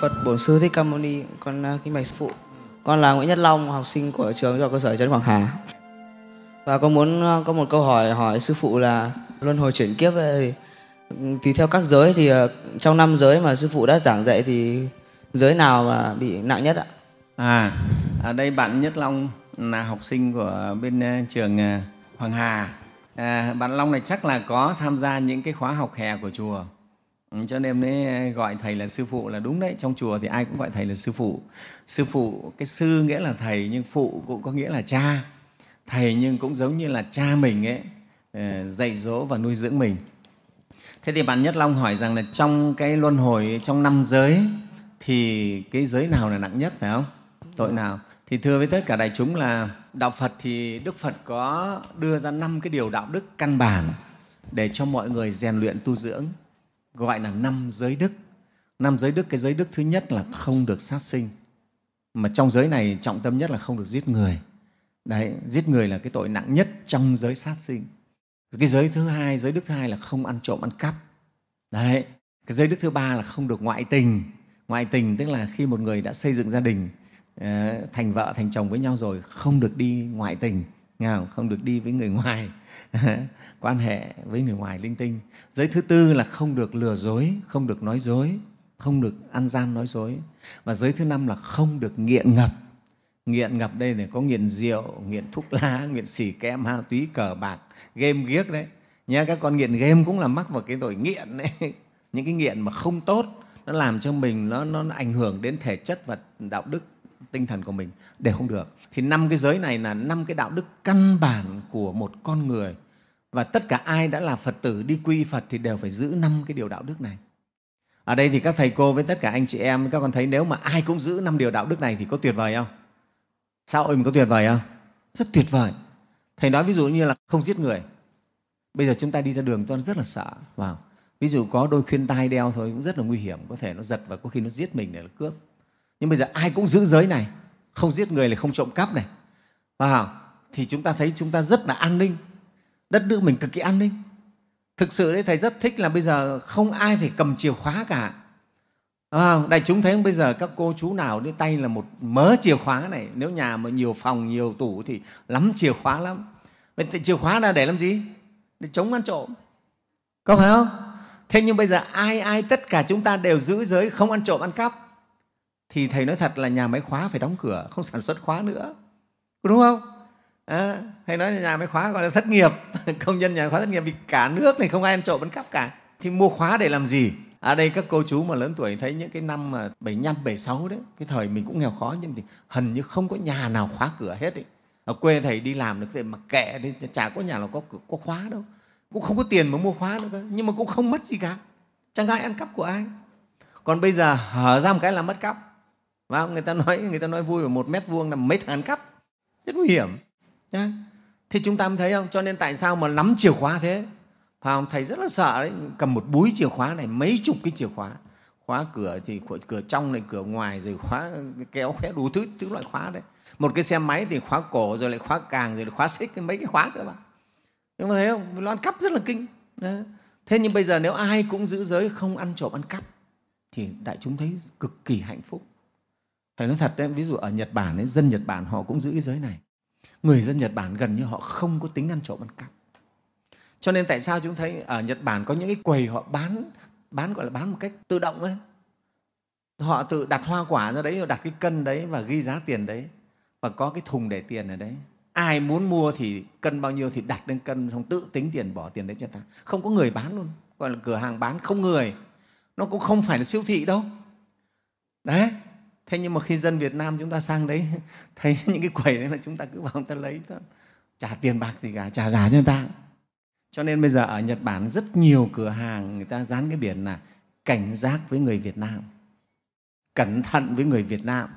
Phật Bổn Sư Thích Ca Mâu Ni, con ờ, uh, kính bạch sư phụ. Con là Nguyễn Nhất Long, học sinh của trường Trung cơ sở Trấn Quảng Hà. Và con muốn uh, có một câu hỏi hỏi sư phụ là luân hồi chuyển kiếp thì tùy theo các giới thì uh, trong năm giới mà sư phụ đã giảng dạy thì giới nào mà bị nặng nhất ạ? À, ở đây bạn Nhất Long là học sinh của bên uh, trường uh, Hoàng Hà. À, bạn Long này chắc là có tham gia những cái khóa học hè của chùa. Ừ, cho nên mới gọi thầy là sư phụ là đúng đấy. Trong chùa thì ai cũng gọi thầy là sư phụ. Sư phụ, cái sư nghĩa là thầy nhưng phụ cũng có nghĩa là cha. Thầy nhưng cũng giống như là cha mình ấy, ờ, dạy dỗ và nuôi dưỡng mình. Thế thì bạn Nhất Long hỏi rằng là trong cái luân hồi, trong năm giới thì cái giới nào là nặng nhất phải không? Tội nào? Thì thưa với tất cả đại chúng là Đạo Phật thì Đức Phật có đưa ra năm cái điều đạo đức căn bản để cho mọi người rèn luyện tu dưỡng, gọi là năm giới đức. Năm giới đức, cái giới đức thứ nhất là không được sát sinh. Mà trong giới này trọng tâm nhất là không được giết người. Đấy, giết người là cái tội nặng nhất trong giới sát sinh. Cái giới thứ hai, giới đức thứ hai là không ăn trộm, ăn cắp. Đấy, cái giới đức thứ ba là không được ngoại tình. Ngoại tình tức là khi một người đã xây dựng gia đình, ờ, thành vợ, thành chồng với nhau rồi, không được đi ngoại tình, nghe không? không được đi với người ngoài, quan hệ với người ngoài linh tinh. Giới thứ tư là không được lừa dối, không được nói dối, không được ăn gian nói dối. Và giới thứ năm là không được nghiện ngập. Nghiện ngập đây này có nghiện rượu, nghiện thuốc lá, nghiện xì ke, ma túy, cờ bạc, game ghiếc đấy. Nhá, các con nghiện game cũng là mắc vào cái tội nghiện đấy. Những cái nghiện mà không tốt, nó làm cho mình nó, nó ảnh hưởng đến thể chất và đạo đức tinh thần của mình đều không được. Thì năm cái giới này là năm cái đạo đức căn bản của một con người. Và tất cả ai đã là phật tử, đi quy phật thì đều phải giữ năm cái điều đạo đức này. Ở đây thì các thầy cô với tất cả anh chị em, các con thấy nếu mà ai cũng giữ năm điều đạo đức này thì có tuyệt vời không? Sao hội mình có tuyệt vời không? Rất tuyệt vời. Thầy nói ví dụ như là không giết người. Bây giờ chúng ta đi ra đường tôi rất là sợ. Vào. Ví dụ có đôi khuyên tai đeo thôi, cũng rất là nguy hiểm. Có thể nó giật và có khi nó giết mình để nó cướp nhưng bây giờ ai cũng giữ giới này không giết người là không trộm cắp này. Và thì chúng ta thấy chúng ta rất là an ninh. Đất nước mình cực kỳ an ninh. Thực sự đấy thầy rất thích là bây giờ không ai phải cầm chìa khóa cả. À, đại chúng thấy không? Bây giờ các cô chú nào đến tay là một mớ chìa khóa này. Nếu nhà mà nhiều phòng nhiều tủ thì lắm chìa khóa lắm. Vậy thì chìa khóa là để làm gì? Để chống ăn trộm. Có phải không? Thế nhưng bây giờ ai ai tất cả chúng ta đều giữ giới không ăn trộm ăn cắp thì thầy nói thật là nhà máy khóa phải đóng cửa không sản xuất khóa nữa đúng không à, thầy nói là nhà máy khóa gọi là thất nghiệp công nhân nhà khóa thất nghiệp vì cả nước này không ai ăn trộm ăn cắp cả thì mua khóa để làm gì ở à đây các cô chú mà lớn tuổi thấy những cái năm mà 75, 76 đấy, cái thời mình cũng nghèo khó nhưng thì hần như không có nhà nào khóa cửa hết ấy. Ở quê thầy đi làm được thì mà kệ đi, chả có nhà nào có cửa, có khóa đâu. Cũng không có tiền mà mua khóa nữa cơ, nhưng mà cũng không mất gì cả. Chẳng ai ăn cắp của ai. Còn bây giờ hở ra một cái là mất cắp. Và người ta nói người ta nói vui ở một mét vuông là mấy thằng ăn cắp. Rất nguy hiểm. Nhá. Thì chúng ta mới thấy không? Cho nên tại sao mà nắm chìa khóa thế? Phải không? Thầy rất là sợ đấy, cầm một búi chìa khóa này, mấy chục cái chìa khóa. Khóa cửa thì cửa trong này, cửa ngoài, rồi khóa kéo khóa đủ thứ, thứ loại khóa đấy. Một cái xe máy thì khóa cổ, rồi lại khóa càng, rồi lại khóa xích, mấy cái khóa cơ bạn Nhưng mà thấy không? Nó ăn cắp rất là kinh. Đấy. Thế nhưng bây giờ nếu ai cũng giữ giới không ăn trộm, ăn cắp, thì đại chúng thấy cực kỳ hạnh phúc. Thầy nói thật đấy, ví dụ ở Nhật Bản, ấy, dân Nhật Bản họ cũng giữ cái giới này. Người dân Nhật Bản gần như họ không có tính ăn trộm, ăn cắp cho nên tại sao chúng thấy ở Nhật Bản có những cái quầy họ bán bán gọi là bán một cách tự động ấy. Họ tự đặt hoa quả ra đấy, đặt cái cân đấy và ghi giá tiền đấy và có cái thùng để tiền ở đấy. Ai muốn mua thì cân bao nhiêu thì đặt lên cân xong tự tính tiền bỏ tiền đấy cho ta. Không có người bán luôn, gọi là cửa hàng bán không người. Nó cũng không phải là siêu thị đâu. Đấy, thế nhưng mà khi dân Việt Nam chúng ta sang đấy thấy những cái quầy đấy là chúng ta cứ vào người ta lấy thôi. trả tiền bạc gì cả, trả giả cho người ta cho nên bây giờ ở Nhật Bản rất nhiều cửa hàng người ta dán cái biển là cảnh giác với người Việt Nam, cẩn thận với người Việt Nam.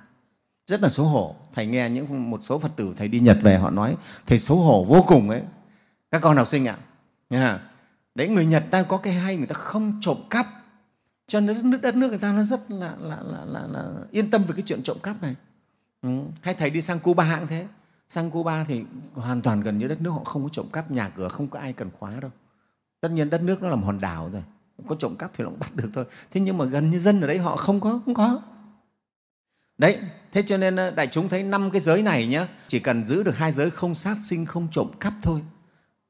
Rất là xấu hổ. Thầy nghe những một số Phật tử thầy đi Nhật về họ nói thầy xấu hổ vô cùng ấy. Các con học sinh ạ. À, đấy người Nhật ta có cái hay người ta không trộm cắp cho nên đất nước, đất nước người ta nó rất là, là, là, là, là yên tâm về cái chuyện trộm cắp này. Ừ. Hay thầy đi sang Cuba cũng thế. Sang Cuba thì hoàn toàn gần như đất nước họ không có trộm cắp nhà cửa không có ai cần khóa đâu. Tất nhiên đất nước nó là một hòn đảo rồi có trộm cắp thì nó cũng bắt được thôi. Thế nhưng mà gần như dân ở đấy họ không có không có. Đấy thế cho nên ờ, đại chúng thấy năm cái giới này nhé chỉ cần giữ được hai giới không sát sinh không trộm cắp thôi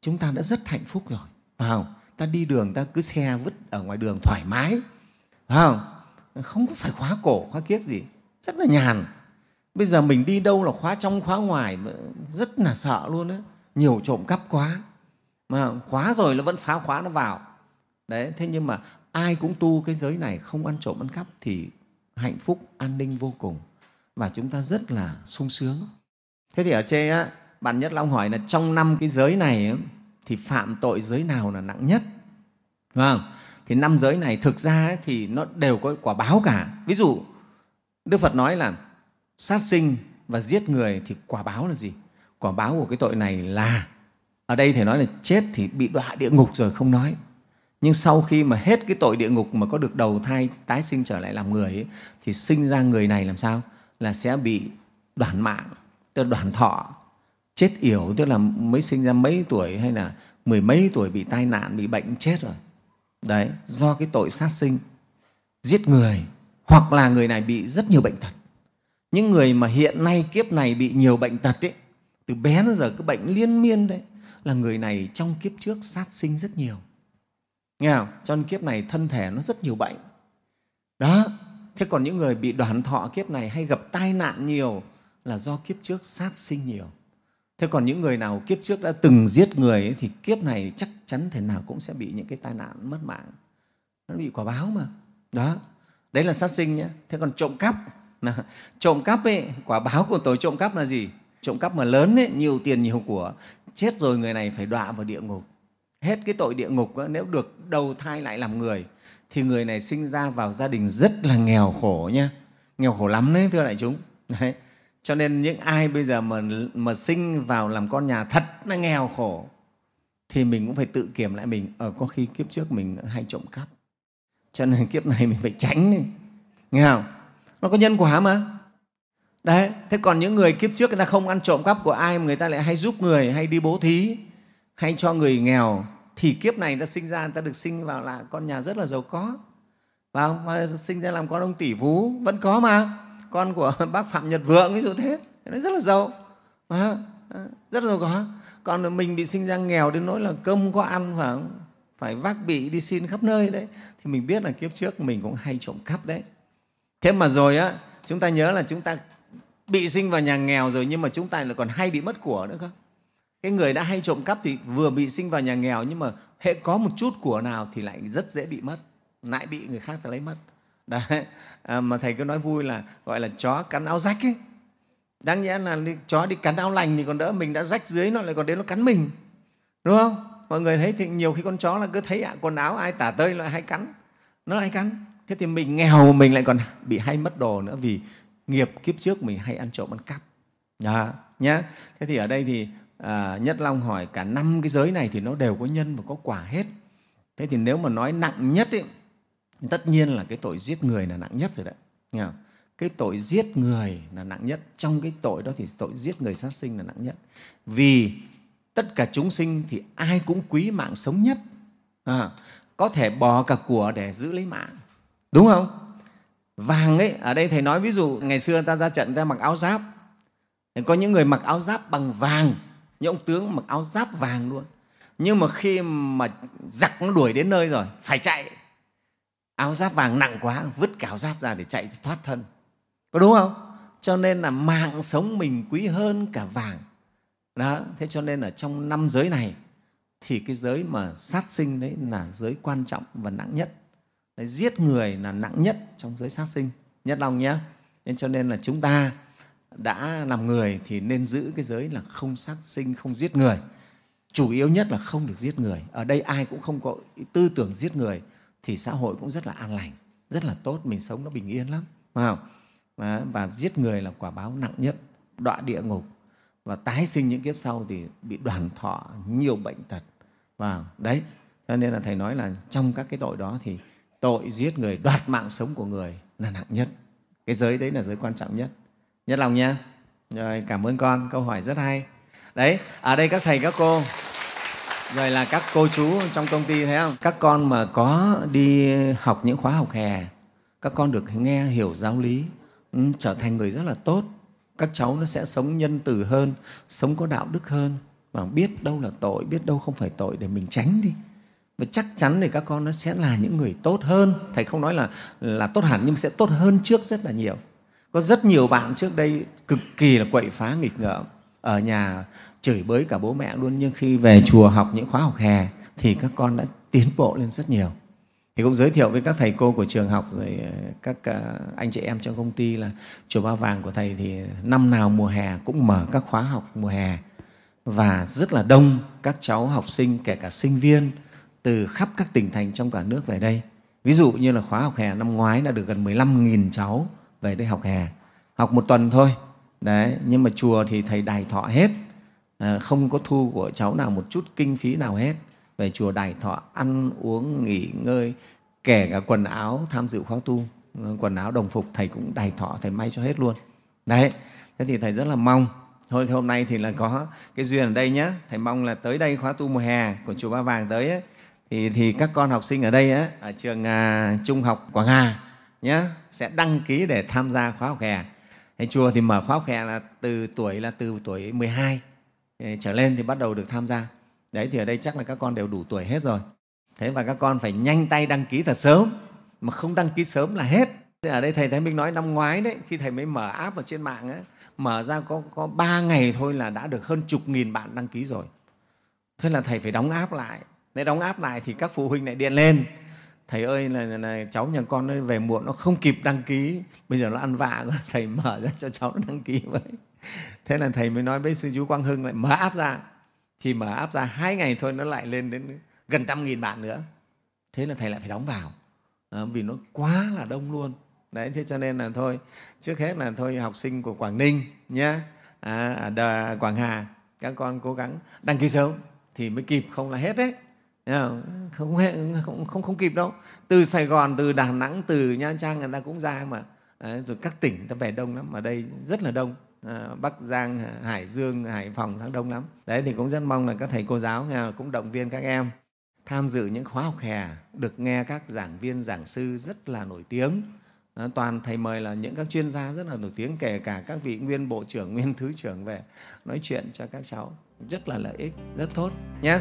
chúng ta đã rất hạnh phúc rồi. Phải không? Ta đi đường ta cứ xe vứt ở ngoài đường thoải mái không không có phải khóa cổ, khóa kiết gì. Rất là nhàn. Bây giờ mình đi đâu là khóa trong, khóa ngoài rất là sợ luôn đấy nhiều trộm cắp quá. Mà khóa rồi nó vẫn phá, khóa nó vào. Đấy, thế nhưng mà ai cũng tu cái giới này, không ăn trộm ăn cắp thì hạnh phúc, an ninh vô cùng. Và chúng ta rất là sung sướng. Thế thì ở trên á, bạn nhất long hỏi là trong năm cái giới này thì phạm tội giới nào là nặng nhất? Đúng không? Thì năm giới này thực ra thì nó đều có quả báo cả. Ví dụ đức phật nói là sát sinh và giết người thì quả báo là gì? Quả báo của cái tội này là ở đây thì nói là chết thì bị đọa địa ngục rồi không nói. Nhưng sau khi mà hết cái tội địa ngục mà có được đầu thai tái sinh trở lại làm người ấy, thì sinh ra người này làm sao? Là sẽ bị đoạn mạng tức là đoạn thọ chết yểu tức là mới sinh ra mấy tuổi hay là mười mấy tuổi bị tai nạn bị bệnh chết rồi đấy do cái tội sát sinh giết người hoặc là người này bị rất nhiều bệnh tật. Những người mà hiện nay kiếp này bị nhiều bệnh tật ấy, từ bé đến giờ cái bệnh liên miên đấy là người này trong kiếp trước sát sinh rất nhiều. Nghe không? Cho nên kiếp này thân thể nó rất nhiều bệnh. Đó thế còn những người bị đoàn thọ kiếp này hay gặp tai nạn nhiều là do kiếp trước sát sinh nhiều thế còn những người nào kiếp trước đã từng giết người ấy, thì kiếp này chắc chắn thể nào cũng sẽ bị những cái tai nạn mất mạng. Nó bị quả báo mà. Đó. Đấy là sát sinh nhé thế còn trộm cắp. Trộm cắp ấy quả báo của tội trộm cắp là gì? Trộm cắp mà lớn ấy, nhiều tiền nhiều của. Chết rồi người này phải đọa vào địa ngục. Hết cái tội địa ngục ấy, nếu được đầu thai lại làm người thì người này sinh ra vào gia đình rất là nghèo khổ nhé nghèo khổ lắm đấy thưa đại chúng. Đấy cho nên những ai bây giờ mà, mà sinh vào làm con nhà thật là nghèo khổ thì mình cũng phải tự kiểm lại mình. Ở có khi kiếp trước mình hay trộm cắp. Cho nên kiếp này mình phải tránh đi. Nghe không? Nó có nhân quả mà. Đấy thế còn những người kiếp trước người ta không ăn trộm cắp của ai mà người ta lại hay giúp người hay đi bố thí hay cho người nghèo thì kiếp này người ta sinh ra người ta được sinh vào là con nhà rất là giàu có. Và sinh ra làm con ông tỷ phú vẫn có mà con của bác phạm nhật vượng ví dụ thế. Nó rất là giàu. À, rất là giàu có. Còn mình bị sinh ra nghèo đến nỗi là cơm có ăn phải không? phải vác bị đi xin khắp nơi đấy. Thì mình biết là kiếp trước mình cũng hay trộm cắp đấy. Thế mà rồi á, chúng ta nhớ là chúng ta bị sinh vào nhà nghèo rồi nhưng mà chúng ta lại còn hay bị mất của nữa cơ. cái người đã hay trộm cắp thì vừa bị sinh vào nhà nghèo nhưng mà hệ có một chút của nào thì lại rất dễ bị mất. Lại bị người khác sẽ lấy mất đấy. À, mà thầy cứ nói vui là gọi là chó cắn áo rách ấy. Đáng nhẽ là chó đi cắn áo lành thì còn đỡ mình đã rách dưới nó lại còn đến nó cắn mình. Đúng không? Mọi người thấy thì nhiều khi con chó là cứ thấy quần áo ai tả tơi lại hay cắn. Nó hay cắn. Thế thì mình nghèo mình lại còn bị hay mất đồ nữa vì nghiệp kiếp trước mình hay ăn trộm ăn cắp. Đó nhá. Thế thì ở đây thì à, nhất long hỏi cả năm cái giới này thì nó đều có nhân và có quả hết. Thế thì nếu mà nói nặng nhất ấy, tất nhiên là cái tội giết người là nặng nhất rồi đấy. Nghe không? cái tội giết người là nặng nhất. Trong cái tội đó thì tội giết người sát sinh là nặng nhất. Vì tất cả chúng sinh thì ai cũng quý mạng sống nhất. À, có thể bỏ cả của để giữ lấy mạng. Đúng không? Vàng ấy ở đây thầy nói ví dụ ngày xưa ta ra trận ta mặc áo giáp. Có những người mặc áo giáp bằng vàng. Những ông tướng mặc áo giáp vàng luôn. Nhưng mà khi mà giặc nó đuổi đến nơi rồi phải chạy áo giáp vàng nặng quá vứt cả áo giáp ra để chạy thoát thân. Có đúng không? Cho nên là mạng sống mình quý hơn cả vàng. Đó thế cho nên ở trong năm giới này thì cái giới mà sát sinh đấy là giới quan trọng và nặng nhất. Đấy, giết người là nặng nhất trong giới sát sinh. Nhất lòng nhé. Nên cho nên là chúng ta đã làm người thì nên giữ cái giới là không sát sinh không giết người. Chủ yếu nhất là không được giết người. Ở đây ai cũng không có tư tưởng giết người thì xã hội cũng rất là an lành, rất là tốt, mình sống nó bình yên lắm, phải không? và giết người là quả báo nặng nhất. Đọa địa ngục và tái sinh những kiếp sau thì bị đoàn thọ nhiều bệnh tật và đấy, cho nên là thầy nói là trong các cái tội đó thì tội giết người, đoạt mạng sống của người là nặng nhất. Cái giới đấy là giới quan trọng nhất. Nhất lòng nha. Rồi, cảm ơn con, câu hỏi rất hay. Đấy, ở đây các thầy, các cô rồi là các cô chú trong công ty thấy không? Các con mà có đi học những khóa học hè, các con được nghe, hiểu giáo lý ừ, trở thành người rất là tốt. Các cháu nó sẽ sống nhân từ hơn, sống có đạo đức hơn. Và biết đâu là tội, biết đâu không phải tội, để mình tránh đi. Và chắc chắn thì các con nó sẽ là những người tốt hơn. Thầy không nói là là tốt hẳn, nhưng sẽ tốt hơn trước rất là nhiều. Có rất nhiều bạn trước đây cực kỳ là quậy phá, nghịch ngợm. Ở nhà chửi bới cả bố mẹ luôn. Nhưng khi về chùa học những khóa học hè thì các con đã tiến bộ lên rất nhiều. Thì cũng giới thiệu với các thầy cô của trường học rồi ờ, các ờ, anh chị em trong công ty là chùa Ba Vàng của thầy thì năm nào mùa hè cũng mở các khóa học mùa hè. Và rất là đông các cháu học sinh kể cả sinh viên từ khắp các tỉnh thành trong cả nước về đây. Ví dụ như là khóa học hè năm ngoái đã được gần 15.000 cháu về đây học hè, học một tuần thôi. Đấy, nhưng mà chùa thì thầy đài thọ hết, à, không có thu của cháu nào một chút kinh phí nào hết. Về chùa đài thọ ăn uống nghỉ ngơi, kể cả quần áo tham dự khóa tu, ờ, quần áo đồng phục thầy cũng đài thọ thầy may cho hết luôn. Đấy, thế thì thầy rất là mong. Thôi thì hôm nay thì là có cái duyên ở đây nhé thầy mong là tới đây khóa tu mùa hè của chùa ba vàng tới ấy, thì, thì các con học sinh ở đây ấy, ở trường à, trung học quảng hà nhé sẽ đăng ký để tham gia khóa học hè. Thầy chùa thì mở khóa học hè là từ tuổi là từ tuổi 12 Ờ, trở lên thì bắt đầu được tham gia. Đấy thì ở đây chắc là các con đều đủ tuổi hết rồi. Thế và các con phải nhanh tay đăng ký thật sớm. Mà không đăng ký sớm là hết. Ở đây thầy Thái Minh nói năm ngoái đấy khi thầy mới mở app ở trên mạng ấy, mở ra có có ba ngày thôi là đã được hơn chục nghìn bạn đăng ký rồi. Thế là thầy phải đóng áp lại. Nếu đóng áp lại thì các phụ huynh lại điện lên. Thầy ơi là, là, là cháu nhà con nó về muộn nó không kịp đăng ký. Bây giờ nó ăn vạ rồi thầy mở ra cho cháu nó đăng ký vậy thế là thầy mới nói với sư chú quang hưng lại mở áp ra. Thì mở áp ra hai ngày thôi nó lại lên đến gần trăm nghìn bạn nữa. Thế là thầy lại phải đóng vào. À, vì nó quá là đông luôn. Đấy thế cho nên là thôi trước hết là thôi học sinh của quảng ninh nhé à, à ở quảng hà các con cố gắng đăng ký sớm thì mới kịp không là hết đấy. Không? Không, không, không, không kịp đâu. Từ sài gòn từ đà nẵng từ nha trang người ta cũng ra mà. À, rồi các tỉnh ta về đông lắm ở đây rất là đông. Ờ, bắc giang, hải dương, hải phòng tháng đông lắm. Đấy, thì cũng rất mong là các thầy cô giáo cũng động viên các em tham dự những khóa học hè, được nghe các giảng viên, giảng sư rất là nổi tiếng. Ờ, toàn thầy mời là những các chuyên gia rất là nổi tiếng, kể cả các vị nguyên bộ trưởng, nguyên thứ trưởng về nói chuyện cho các cháu. Rất là lợi ích, rất tốt nhé